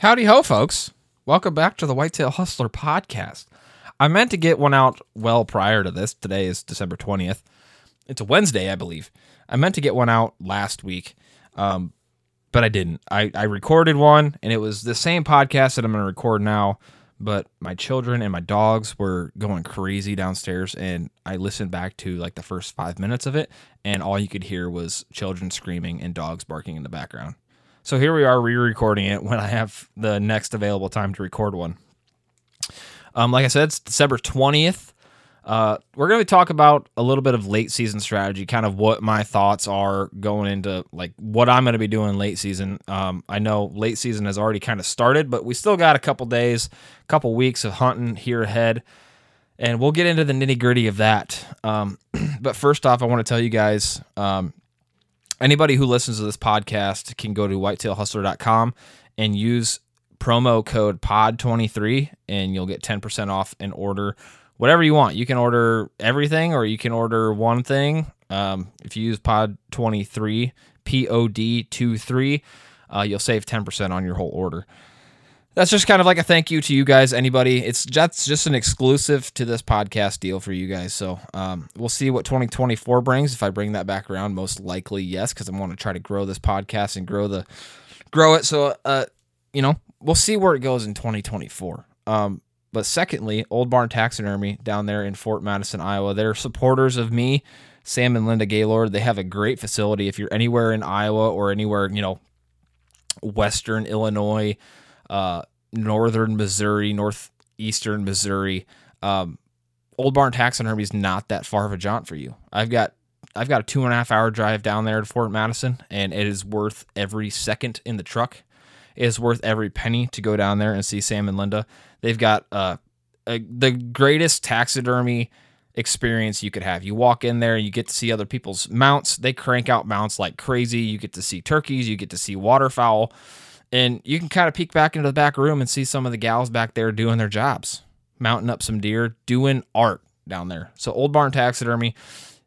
Howdy ho, folks. Welcome back to the Whitetail Hustler podcast. I meant to get one out well prior to this. Today is December 20th. It's a Wednesday, I believe. I meant to get one out last week, um, but I didn't. I, I recorded one, and it was the same podcast that I'm going to record now, but my children and my dogs were going crazy downstairs, and I listened back to like the first five minutes of it, and all you could hear was children screaming and dogs barking in the background. So here we are re-recording it when I have the next available time to record one. Um, like I said, it's December twentieth. Uh, we're going to talk about a little bit of late season strategy, kind of what my thoughts are going into like what I'm going to be doing late season. Um, I know late season has already kind of started, but we still got a couple days, a couple weeks of hunting here ahead, and we'll get into the nitty gritty of that. Um, but first off, I want to tell you guys um, anybody who listens to this podcast can go to whitetailhustler.com and use promo code pod23 and you'll get 10% off an order whatever you want. You can order everything or you can order one thing. Um, if you use pod23 pod23 uh, you'll save 10% on your whole order that's just kind of like a thank you to you guys anybody. It's just just an exclusive to this podcast deal for you guys. So um, we'll see what 2024 brings. If i bring that back around most likely yes because i want to try to grow this podcast and grow the grow it. So uh, you know we'll see where it goes in 2024 um, but secondly old barn taxidermy down there in fort madison iowa. They're supporters of me sam and linda gaylord. They have a great facility. If you're anywhere in iowa or anywhere you know western illinois uh, northern Missouri, northeastern Missouri. Um, Old Barn Taxidermy is not that far of a jaunt for you. I've got I've got a two and a half hour drive down there to Fort Madison, and it is worth every second in the truck. It is worth every penny to go down there and see Sam and Linda. They've got uh, a, the greatest taxidermy experience you could have. You walk in there, you get to see other people's mounts. They crank out mounts like crazy. You get to see turkeys, you get to see waterfowl and you can kind of peek back into the back room and see some of the gals back there doing their jobs, mounting up some deer, doing art down there. So Old Barn Taxidermy,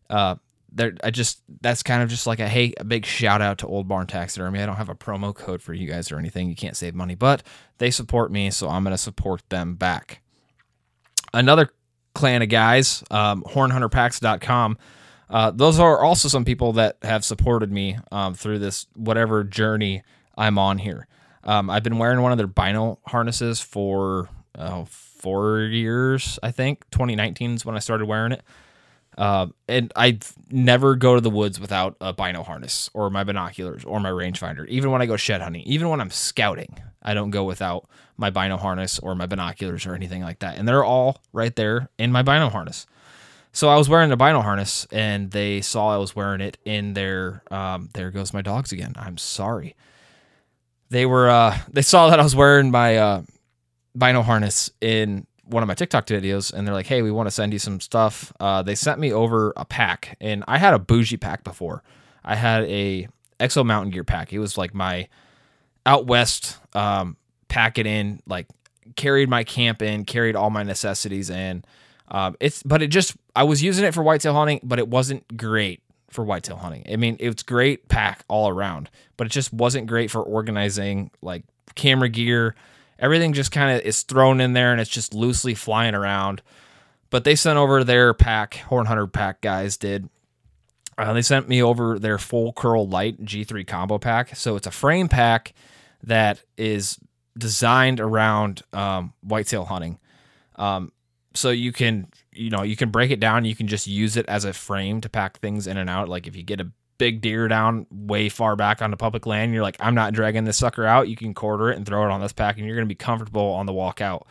uh, there I just that's kind of just like a hey, a big shout out to Old Barn Taxidermy. I don't have a promo code for you guys or anything. You can't save money, but they support me, so I'm gonna support them back. Another clan of guys, um, hornhunterpacks.com. Uh, those are also some people that have supported me um, through this whatever journey I'm on here. Um, I've been wearing one of their bino harnesses for oh, four years, I think. 2019 is when I started wearing it. Uh, and I never go to the woods without a bino harness or my binoculars or my rangefinder. Even when I go shed hunting, even when I'm scouting, I don't go without my bino harness or my binoculars or anything like that. And they're all right there in my bino harness. So I was wearing a bino harness, and they saw I was wearing it in their. Um, there goes my dogs again. I'm sorry they were uh, they saw that I was wearing my uh, bino harness in one of my TikTok videos, and they're like, "Hey, we want to send you some stuff." Uh, they sent me over a pack, and I had a bougie pack before. I had a Exo Mountain Gear pack. It was like my out west um, pack it in, like carried my camp in, carried all my necessities in. Um, it's but it just I was using it for whitetail hunting, but it wasn't great for whitetail hunting. I mean, it's great pack all around, but it just wasn't great for organizing like camera gear. Everything just kind of is thrown in there and it's just loosely flying around. But they sent over their pack, Horn Hunter pack guys did. Uh, they sent me over their full curl light G3 combo pack. So it's a frame pack that is designed around um, whitetail hunting. Um, so you can you know you can break it down. You can just use it as a frame to pack things in and out. Like if you get a big deer down way far back onto public land you're like i'm not dragging this sucker out. You can quarter it and throw it on this pack and you're going to be comfortable on the walk out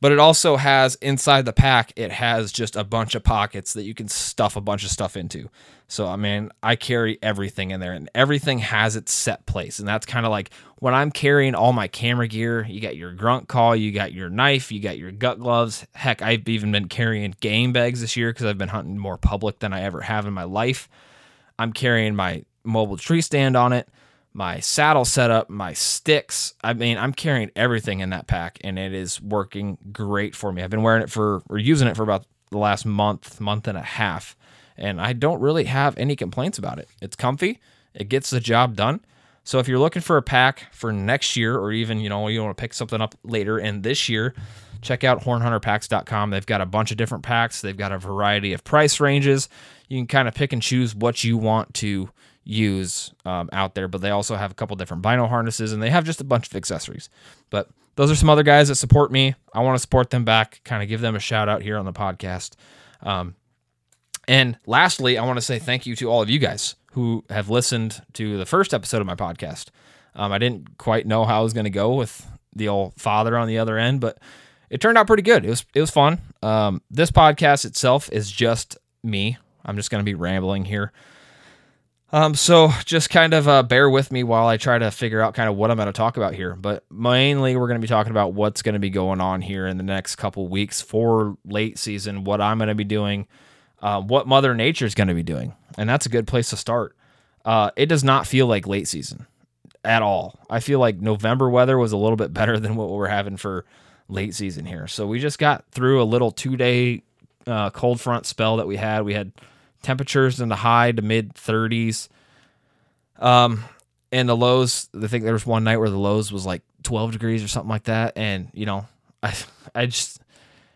but it also has inside the pack it has just a bunch of pockets that you can stuff a bunch of stuff into. So i mean i carry everything in there and everything has its set place and that's kind of like when i'm carrying all my camera gear you got your grunt call you got your knife you got your gut gloves. Heck i've even been carrying game bags this year because i've been hunting more public than i ever have in my life. I'm carrying my mobile tree stand on it my saddle setup, my sticks. I mean, I'm carrying everything in that pack and it is working great for me. I've been wearing it for or using it for about the last month, month and a half, and I don't really have any complaints about it. It's comfy It gets the job done. So if you're looking for a pack for next year, or even you know you want to pick something up later in this year, check out hornhunterpacks.com. They've got a bunch of different packs. They've got a variety of price ranges. You can kind of pick and choose what you want to use um, out there, but they also have a couple different bino harnesses and they have just a bunch of accessories. But those are some other guys that support me. I want to support them back, kind of give them a shout out here on the podcast. Um, and lastly, I want to say thank you to all of you guys who have listened to the first episode of my podcast. Um, I didn't quite know how I was going to go with the old father on the other end, but it turned out pretty good. It was it was fun. Um, this podcast itself is just me. I'm just going to be rambling here. Um, so just kind of uh, bear with me while I try to figure out kind of what I'm going to talk about here. But mainly, we're going to be talking about what's going to be going on here in the next couple weeks for late season, what I'm going to be doing, uh, what Mother Nature is going to be doing, and that's a good place to start. Uh, it does not feel like late season at all. I feel like November weather was a little bit better than what we're having for late season here. So we just got through a little two day uh, cold front spell that we had. We had temperatures in the high to mid 30s. Um, and the lows, I think there was one night where the lows was like 12 degrees or something like that. And, you know, I, I just,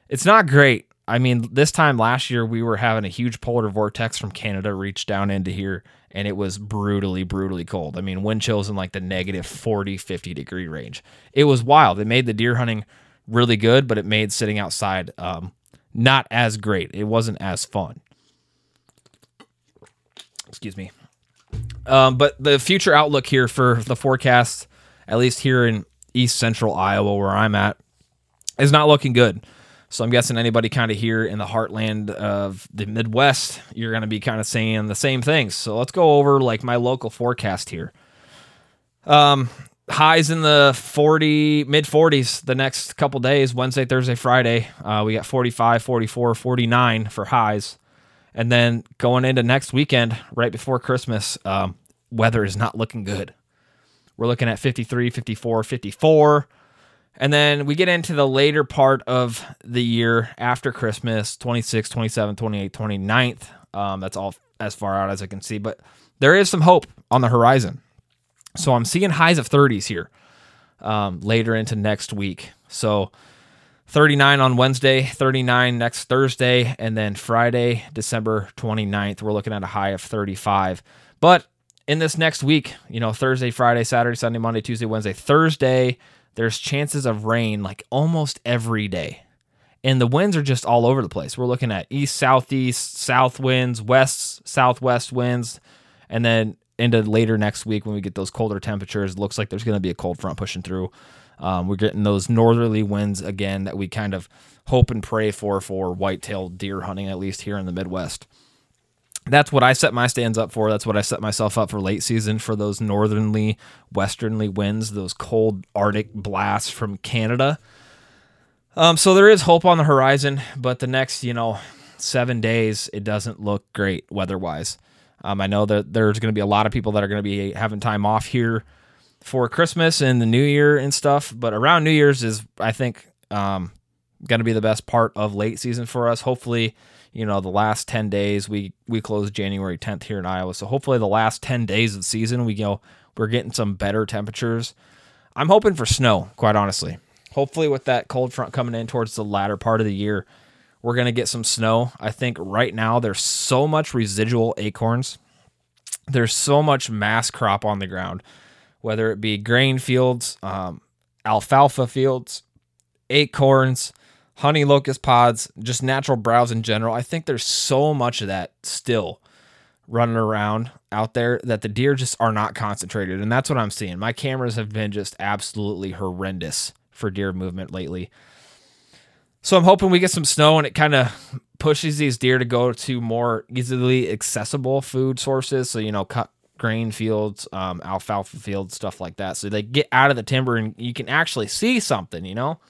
it's not great. I mean, this time last year, we were having a huge polar vortex from Canada reach down into here, and it was brutally, brutally cold. I mean, wind chills in like the negative 40, 50 degree range. It was wild. It made the deer hunting really good, but it made sitting outside um, not as great. It wasn't as fun. Excuse me. Um, but the future outlook here for the forecast, at least here in east central Iowa, where I'm at, is not looking good. So I'm guessing anybody kind of here in the heartland of the Midwest, you're going to be kind of saying the same things. So let's go over like my local forecast here. Um, highs in the 40 mid 40s the next couple days wednesday thursday friday uh, we got 45 44 49 for highs and then going into next weekend right before christmas um, weather is not looking good. We're looking at 53 54 54 and then we get into the later part of the year after christmas 26 27 28 29th um, that's all as far out as i can see but there is some hope on the horizon. So I'm seeing highs of 30s here um, later into next week. So 39 on Wednesday, 39 next Thursday, and then Friday, December 29th, we're looking at a high of 35. But in this next week, you know, Thursday, Friday, Saturday, Sunday, Monday, Tuesday, Wednesday, Thursday, there's chances of rain like almost every day. And the winds are just all over the place. We're looking at east, southeast, south winds, west, southwest winds, and then into later next week when we get those colder temperatures, looks like there's going to be a cold front pushing through. Um, we're getting those northerly winds again that we kind of hope and pray for for white-tailed deer hunting, at least here in the Midwest. That's what I set my stands up for. That's what I set myself up for late season for those northerly, westernly winds, those cold Arctic blasts from Canada. Um, so there is hope on the horizon, but the next, you know, seven days, it doesn't look great weather-wise. Um, I know that there's going to be a lot of people that are going to be having time off here for Christmas and the New Year and stuff. But around New Year's is, I think, um, going to be the best part of late season for us. Hopefully, you know, the last 10 days, we, we close January 10th here in Iowa. So hopefully the last 10 days of the season, we go, we're getting some better temperatures. I'm hoping for snow, quite honestly. Hopefully, with that cold front coming in towards the latter part of the year, we're going to get some snow. I think right now there's so much residual acorns. There's so much mass crop on the ground, whether it be grain fields, um, alfalfa fields, acorns, honey locust pods, just natural browse in general. I think there's so much of that still running around out there that the deer just are not concentrated. And that's what I'm seeing. My cameras have been just absolutely horrendous for deer movement lately. So I'm hoping we get some snow and it kind of pushes these deer to go to more easily accessible food sources. So, you know, cut grain fields, um, alfalfa fields, stuff like that. So they get out of the timber and you can actually see something, you know?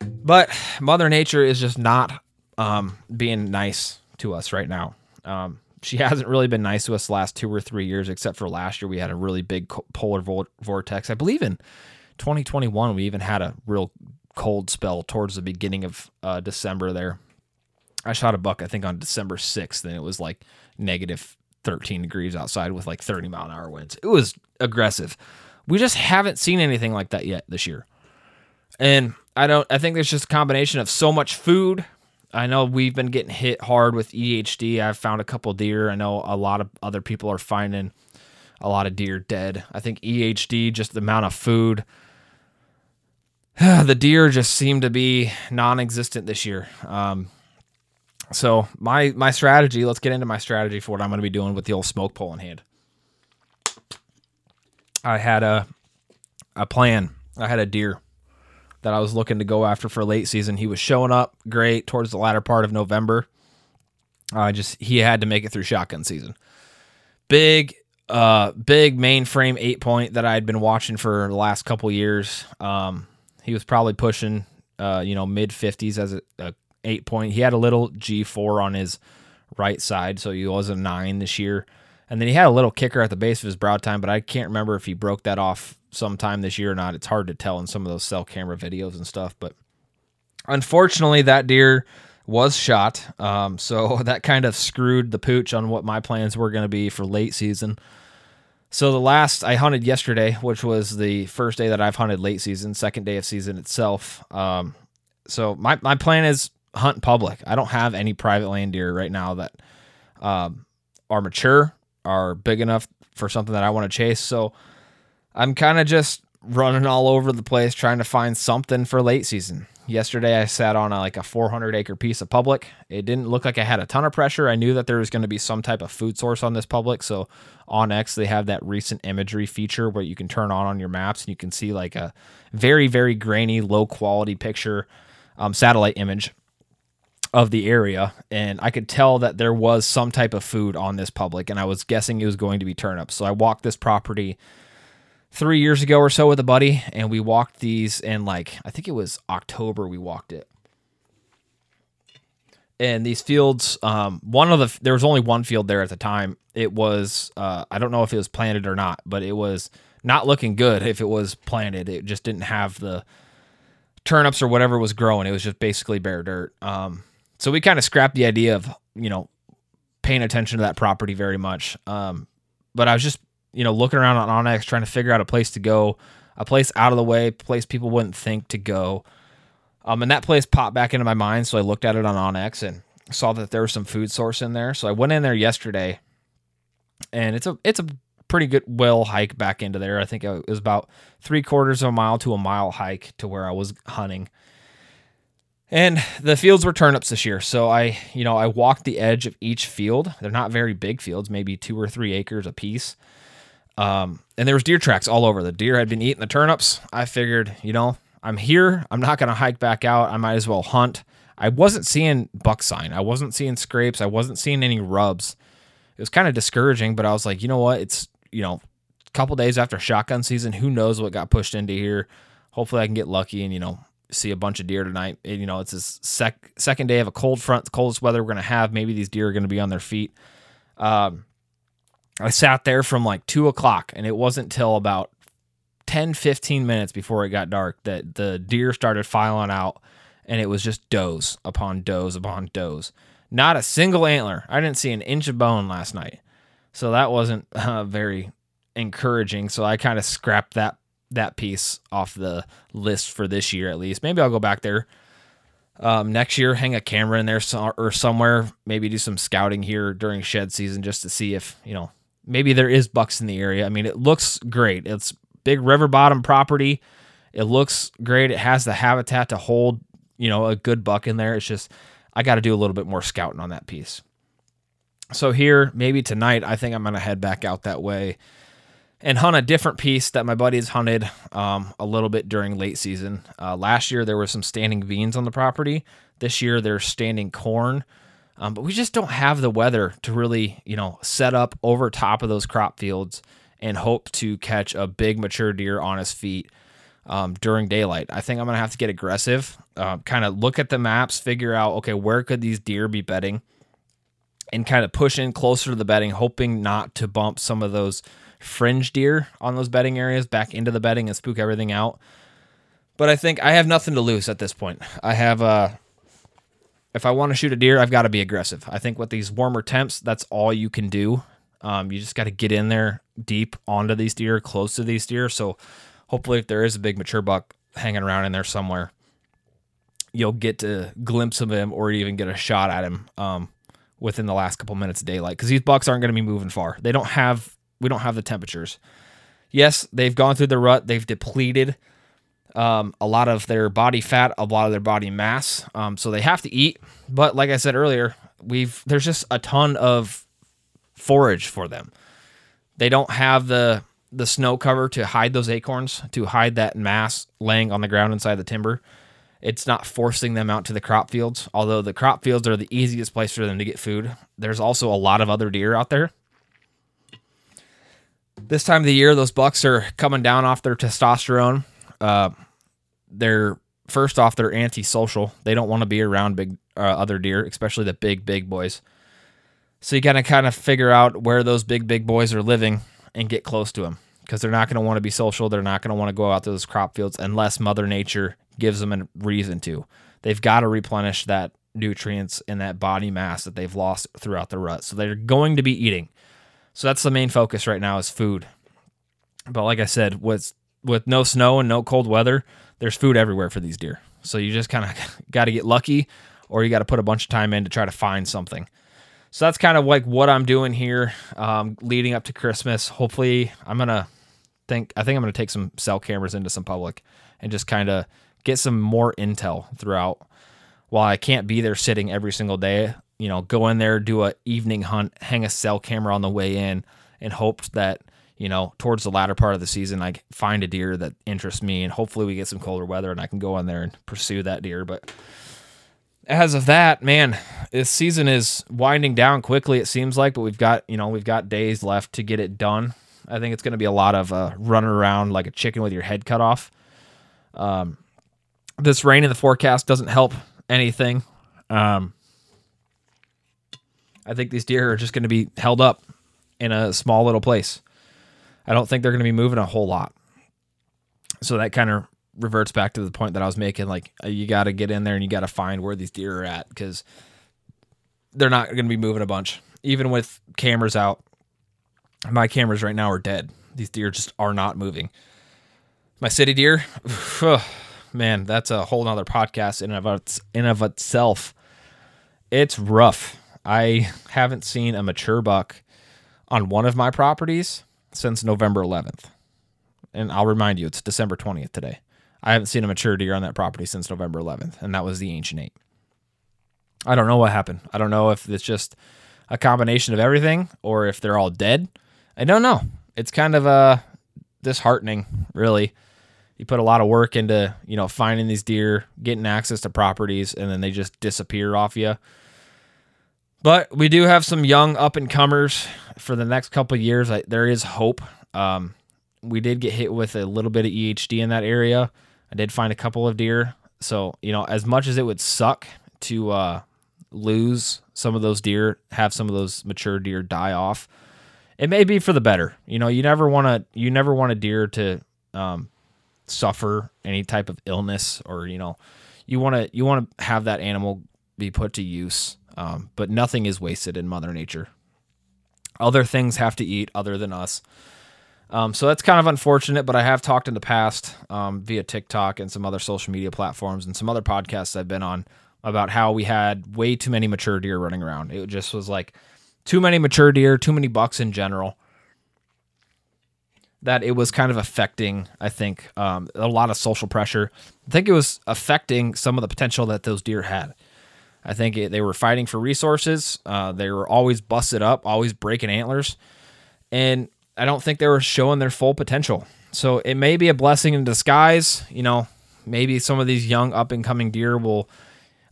But Mother Nature is just not um, being nice to us right now. Um, she hasn't really been nice to us the last two or three years, except for last year we had a really big polar vortex. I believe in 2021 we even had a real cold spell towards the beginning of uh, December there. I shot a buck, I think, on December 6th, and it was like negative 13 degrees outside with like 30 mile an hour winds. It was aggressive. We just haven't seen anything like that yet this year. And I don't I think there's just a combination of so much food. I know we've been getting hit hard with EHD. I've found a couple deer. I know a lot of other people are finding a lot of deer dead. I think EHD, just the amount of food, the deer just seem to be non-existent this year. Um, so my my strategy. Let's get into my strategy for what I'm going to be doing with the old smoke pole in hand. I had a a plan. I had a deer that I was looking to go after for late season. He was showing up great towards the latter part of November. I uh, just he had to make it through shotgun season. Big uh big mainframe eight point that I had been watching for the last couple years. Um he was probably pushing uh you know mid 50s as a, a eight point. He had a little G4 on his right side, so he was a nine this year. And then he had a little kicker at the base of his brow tine, but I can't remember if he broke that off sometime this year or not. It's hard to tell in some of those cell camera videos and stuff. But unfortunately, that deer was shot. Um, so that kind of screwed the pooch on what my plans were going to be for late season. So the last I hunted yesterday, which was the first day that I've hunted late season, second day of season itself. Um, so my, my plan is hunt public. I don't have any private land deer right now that um, are mature, are big enough for something that I want to chase. So I'm kind of just running all over the place trying to find something for late season. Yesterday I sat on a, like a 400 acre piece of public. It didn't look like I had a ton of pressure. I knew that there was going to be some type of food source on this public. So onX they have that recent imagery feature where you can turn on on your maps and you can see like a very very grainy low quality picture um, satellite image of the area and I could tell that there was some type of food on this public and I was guessing it was going to be turnips. So I walked this property 3 years ago or so with a buddy and we walked these in like I think it was October we walked it. And these fields um, one of the there was only one field there at the time. It was uh, I don't know if it was planted or not, but it was not looking good if it was planted. It just didn't have the turnips or whatever was growing. It was just basically bare dirt. Um, so we kind of scrapped the idea of, you know, paying attention to that property very much. Um, but I was just, you know, looking around on onX trying to figure out a place to go, a place out of the way, place people wouldn't think to go. Um, and that place popped back into my mind. So I looked at it on onX and saw that there was some food source in there. So I went in there yesterday and it's a, it's a pretty good well hike back into there. I think it was about three quarters of a mile to a mile hike to where I was hunting. And the fields were turnips this year. So I, you know, I walked the edge of each field. They're not very big fields, maybe two or three acres a piece. Um, and there was deer tracks all over. The deer had been eating the turnips. I figured, you know, I'm here. I'm not going to hike back out. I might as well hunt. I wasn't seeing buck sign. I wasn't seeing scrapes. I wasn't seeing any rubs. It was kind of discouraging, but I was like, you know what? It's, you know, a couple days after shotgun season. Who knows what got pushed into here? Hopefully I can get lucky and, you know, see a bunch of deer tonight. you know, it's this sec- second day of a cold front, the coldest weather we're going to have. Maybe these deer are going to be on their feet. Um, I sat there from like two o'clock, and it wasn't till about 10, 15 minutes before it got dark that the deer started filing out, and it was just does upon does upon does. Not a single antler. I didn't see an inch of bone last night. So that wasn't uh, very encouraging. So I kind of scrapped that that piece off the list for this year at least. Maybe I'll go back there um, next year, hang a camera in there so, or somewhere. Maybe do some scouting here during shed season just to see if you know maybe there is bucks in the area. I mean, it looks great. It's big river bottom property. It looks great. It has the habitat to hold you know a good buck in there. It's just I got to do a little bit more scouting on that piece. So here, maybe tonight, I think I'm gonna head back out that way and hunt a different piece that my buddies hunted um, a little bit during late season. Uh, last year there were some standing beans on the property. This year there's standing corn, um, but we just don't have the weather to really, you know, set up over top of those crop fields and hope to catch a big mature deer on his feet um, during daylight. I think I'm gonna have to get aggressive, uh, kind of look at the maps, figure out okay where could these deer be bedding, and kind of push in closer to the bedding, hoping not to bump some of those fringe deer on those bedding areas back into the bedding and spook everything out. But I think I have nothing to lose at this point. I have uh if I want to shoot a deer, I've got to be aggressive. I think with these warmer temps, that's all you can do. Um, you just got to get in there deep onto these deer, close to these deer. So hopefully, if there is a big mature buck hanging around in there somewhere, you'll get to glimpse of him or even get a shot at him um, within the last couple minutes of daylight. Because these bucks aren't going to be moving far. They don't have. We don't have the temperatures. Yes, they've gone through the rut. They've depleted um, a lot of their body fat, a lot of their body mass. Um, so they have to eat. But like I said earlier, we've there's just a ton of forage for them. They don't have the the snow cover to hide those acorns, to hide that mass laying on the ground inside the timber. It's not forcing them out to the crop fields, although the crop fields are the easiest place for them to get food. There's also a lot of other deer out there. This time of the year, those bucks are coming down off their testosterone. Uh, they're first off, they're antisocial. They don't want to be around big uh, other deer, especially the big big boys. So you got to kind of figure out where those big big boys are living and get close to them because they're not going to want to be social. They're not going to want to go out to those crop fields unless Mother Nature gives them a reason to. They've got to replenish that nutrients and that body mass that they've lost throughout the rut. So they're going to be eating. So that's the main focus right now is food. But like I said, with with no snow and no cold weather, there's food everywhere for these deer. So you just kind of got to get lucky or you got to put a bunch of time in to try to find something. So that's kind of like what I'm doing here um, leading up to Christmas. Hopefully, I'm going to think, I think I'm going to take some cell cameras into some public and just kind of get some more intel throughout. While I can't be there sitting every single day, you know, go in there, do a evening hunt, hang a cell camera on the way in, and hope that you know, towards the latter part of the season, I find a deer that interests me, and hopefully we get some colder weather and I can go in there and pursue that deer. But as of that, man, this season is winding down quickly. It seems like, but we've got you know we've got days left to get it done. I think it's going to be a lot of uh, running around like a chicken with your head cut off. Um, this rain in the forecast doesn't help anything. Um, I think these deer are just going to be held up in a small little place. I don't think they're going to be moving a whole lot. So that kind of reverts back to the point that I was making. Like uh, you got to get in there and you got to find where these deer are at because they're not going to be moving a bunch. Even with cameras out, my cameras right now are dead. These deer just are not moving. My city deer, man, that's a whole nother podcast in of, in of itself. It's rough. I haven't seen a mature buck on one of my properties since November 11th. And I'll remind you, it's December 20th today. I haven't seen a mature deer on that property since November 11th, and that was the Ancient Eight. I don't know what happened. I don't know if it's just a combination of everything or if they're all dead. I don't know. It's kind of uh, disheartening, really. You put a lot of work into, you know, finding these deer, getting access to properties, and then they just disappear off you. But we do have some young up and comers for the next couple years. I, there is hope. Um, we did get hit with a little bit of EHD in that area. I did find a couple of deer. So, you know, as much as it would suck to uh, lose some of those deer, have some of those mature deer die off, it may be for the better. You know, you never want to, you never want a deer to um, suffer any type of illness or, you know, you want to, you want to have that animal be put to use um, but nothing is wasted in Mother Nature. Other things have to eat other than us. Um, so that's kind of unfortunate, but I have talked in the past um, via TikTok and some other social media platforms and some other podcasts I've been on about how we had way too many mature deer running around. It just was like too many mature deer, too many bucks in general. That it was kind of affecting, I think, um, a lot of social pressure. I think it was affecting some of the potential that those deer had. I think it, they were fighting for resources. Uh, they were always busted up, always breaking antlers, and I don't think they were showing their full potential. So it may be a blessing in disguise. You know, maybe some of these young up and coming deer will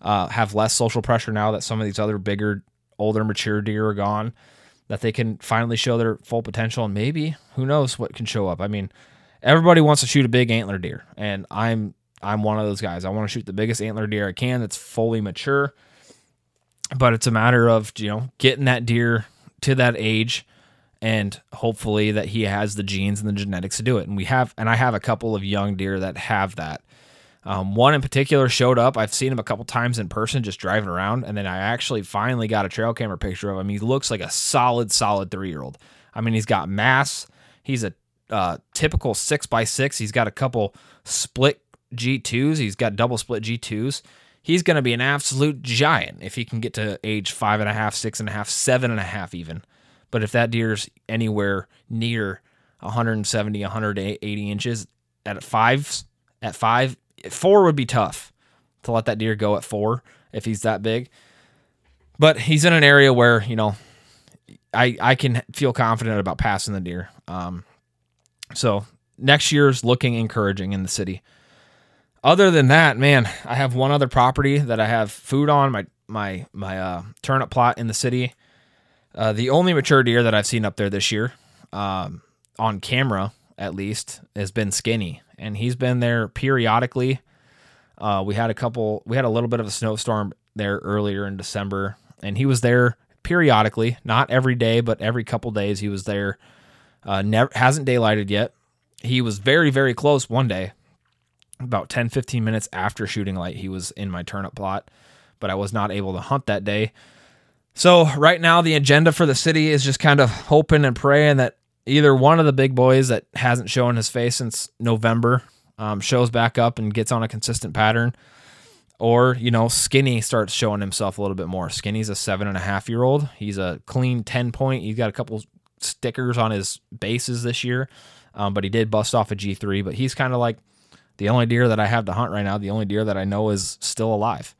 uh, have less social pressure now that some of these other bigger, older, mature deer are gone. That they can finally show their full potential, and maybe who knows what can show up. I mean, everybody wants to shoot a big antler deer, and I'm I'm one of those guys. I want to shoot the biggest antler deer I can that's fully mature. But it's a matter of, you know, getting that deer to that age and hopefully that he has the genes and the genetics to do it. And we have and I have a couple of young deer that have that. Um, one in particular showed up. I've seen him a couple times in person, just driving around, and then I actually finally got a trail camera picture of him. He looks like a solid, solid three year old. I mean, he's got mass. He's a uh, typical six by six. He's got a couple split G2s. He's got double split G2s. He's going to be an absolute giant if he can get to age five and a half, six and a half, seven and a half, even. But if that deer's anywhere near 170, 180 inches at five, at five, four would be tough to let that deer go at four if he's that big. But he's in an area where you know I I can feel confident about passing the deer. Um, so next year's looking encouraging in the city. Other than that, man, I have one other property that I have food on my my my uh, turnip plot in the city. Uh, the only mature deer that I've seen up there this year, um, on camera at least, has been Skinny, and he's been there periodically. Uh, we had a couple, we had a little bit of a snowstorm there earlier in December, and he was there periodically, not every day, but every couple days he was there. Uh, never hasn't daylighted yet. He was very, very close one day, about 10, 15 minutes after shooting light. He was in my turnip plot, but I was not able to hunt that day. So right now the agenda for the city is just kind of hoping and praying that either one of the big boys that hasn't shown his face since November um, shows back up and gets on a consistent pattern, or you know Skinny starts showing himself a little bit more. Skinny's a seven and a half year old. He's a clean ten point. He's got a couple stickers on his bases this year, um, but he did bust off a G three. But he's kind of like the only deer that I have to hunt right now. The only deer that I know is still alive.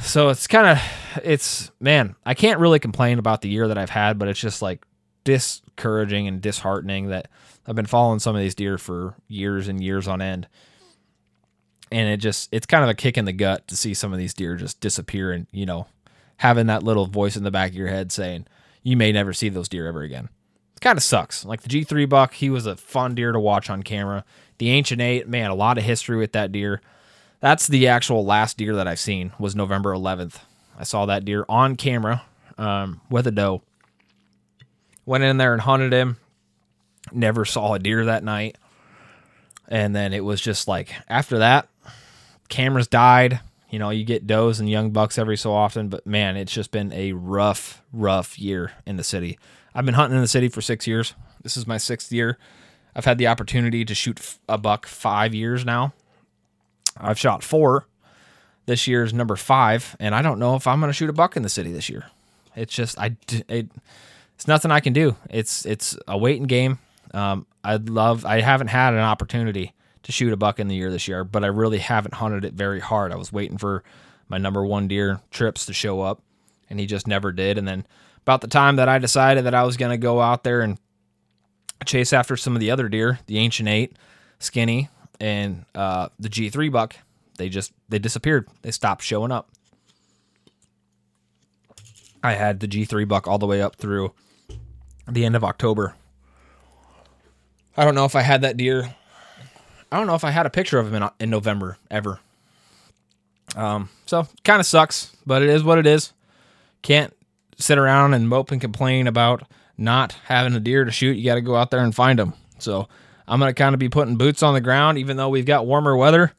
So it's kind of, it's, man, I can't really complain about the year that I've had, but it's just like discouraging and disheartening that I've been following some of these deer for years and years on end. And it just, it's kind of a kick in the gut to see some of these deer just disappear and, you know, having that little voice in the back of your head saying, you may never see those deer ever again. It kind of sucks. Like the G3 buck, he was a fun deer to watch on camera. The Ancient Eight, man, a lot of history with that deer. That's the actual last deer that I've seen was November 11th. I saw that deer on camera um, with a doe. Went in there and hunted him. Never saw a deer that night. And then it was just like after that, cameras died. You know, you get does and young bucks every so often, but man, it's just been a rough, rough year in the city. I've been hunting in the city for six years. This is my sixth year. I've had the opportunity to shoot a buck five years now. I've shot four. This year's number five, and I don't know if I'm going to shoot a buck in the city this year. It's just I it, it's nothing I can do. It's it's a waiting game. Um, I'd love. I haven't had an opportunity to shoot a buck in the year this year, but I really haven't hunted it very hard. I was waiting for my number one deer trips to show up, and he just never did. And then about the time that I decided that I was going to go out there and chase after some of the other deer, the ancient eight, skinny, and uh, the G3 buck, they just they disappeared. They stopped showing up. I had the G3 buck all the way up through the end of October. I don't know if I had that deer. I don't know if I had a picture of him in, in November ever. Um, so kind of sucks, but it is what it is. Can't sit around and mope and complain about not having a deer to shoot. You got to go out there and find them. So I'm going to kind of be putting boots on the ground, even though we've got warmer weather.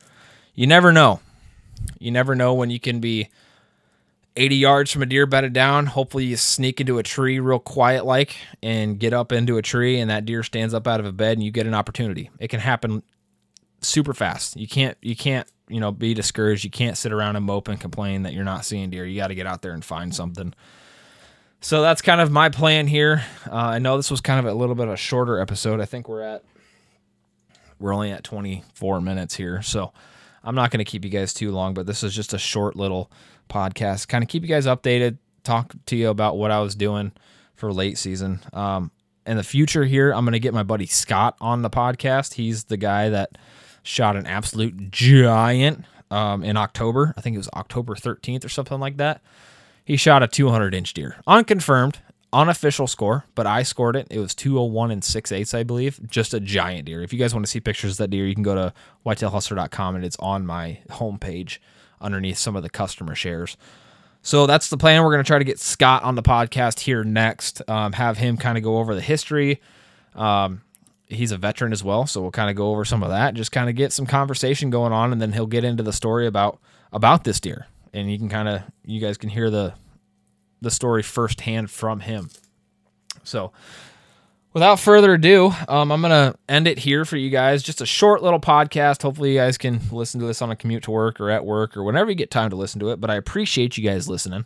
You never know. You never know when you can be 80 yards from a deer bedded down. Hopefully, you sneak into a tree real quiet like and get up into a tree, and that deer stands up out of a bed, and you get an opportunity. It can happen super fast. You can't, you can't, you know, be discouraged. You can't sit around and mope and complain that you're not seeing deer. You got to get out there and find something. So that's kind of my plan here. Uh, I know this was kind of a little bit of a shorter episode. I think we're at we're only at 24 minutes here. So I'm not going to keep you guys too long, but this is just a short little podcast. Kind of keep you guys updated, talk to you about what I was doing for late season. Um, in the future here, I'm going to get my buddy Scott on the podcast. He's the guy that shot an absolute giant um, in October. I think it was October 13th or something like that. He shot a 200 inch deer, unconfirmed unofficial score, but I scored it. It was 201 and 6 eighths, I believe. Just a giant deer. If you guys want to see pictures of that deer, you can go to whitetailhustler.com and it's on my homepage underneath some of the customer shares. So that's the plan. We're going to try to get Scott on the podcast here next, um, have him kind of go over the history. Um, he's a veteran as well, so we'll kind of go over some of that, just kind of get some conversation going on, and then he'll get into the story about about this deer, and you can kind of you guys can hear the the story firsthand from him. So, without further ado, um, I'm gonna end it here for you guys. Just a short little podcast. Hopefully, you guys can listen to this on a commute to work or at work or whenever you get time to listen to it. But I appreciate you guys listening.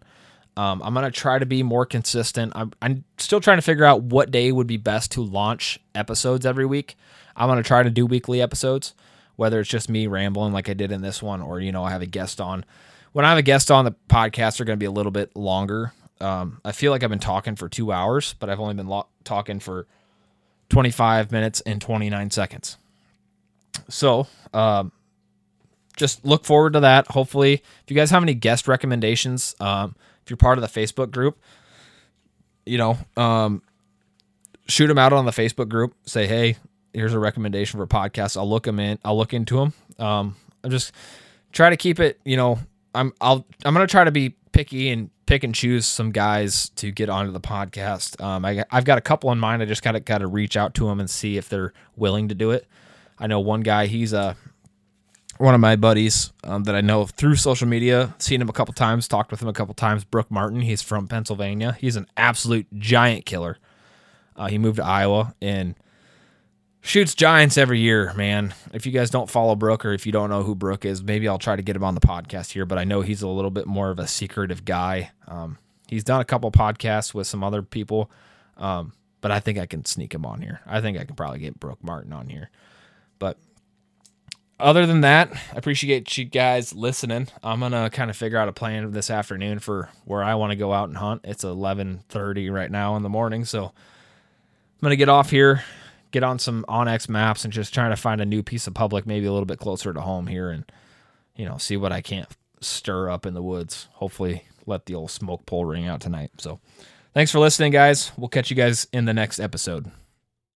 Um, I'm gonna try to be more consistent. I'm, I'm still trying to figure out what day would be best to launch episodes every week. I'm gonna try to do weekly episodes, whether it's just me rambling like I did in this one, or you know I have a guest on. When I have a guest on, the podcasts are gonna be a little bit longer. Um, I feel like I've been talking for two hours, but I've only been lo- talking for 25 minutes and 29 seconds. So, um, just look forward to that. Hopefully, if you guys have any guest recommendations, um, if you're part of the Facebook group, you know, um, shoot them out on the Facebook group. Say, hey, here's a recommendation for podcast. I'll look them in. I'll look into them. Um, I'm just try to keep it. You know, I'm I'll I'm gonna try to be picky and pick and choose some guys to get onto the podcast. Um, I, I've got a couple in mind. I just gotta gotta reach out to them and see if they're willing to do it. I know one guy. He's a one of my buddies um, that I know through social media. Seen him a couple times, talked with him a couple times. Brooke Martin. He's from Pennsylvania. He's an absolute giant killer. Uh, he moved to Iowa and shoots giants every year, man. If you guys don't follow Brooke or if you don't know who Brooke is, maybe I'll try to get him on the podcast here. But I know he's a little bit more of a secretive guy. Um, he's done a couple podcasts with some other people, um, but I think I can sneak him on here. I think I can probably get Brooke Martin on here. But other than that, I appreciate you guys listening. I'm gonna kind of figure out a plan this afternoon for where I want to go out and hunt. It's 11:30 right now in the morning, so I'm gonna get off here, get on some onX maps, and just trying to find a new piece of public, maybe a little bit closer to home here, and you know, see what I can't stir up in the woods. Hopefully, let the old smoke pole ring out tonight. So, thanks for listening, guys. We'll catch you guys in the next episode.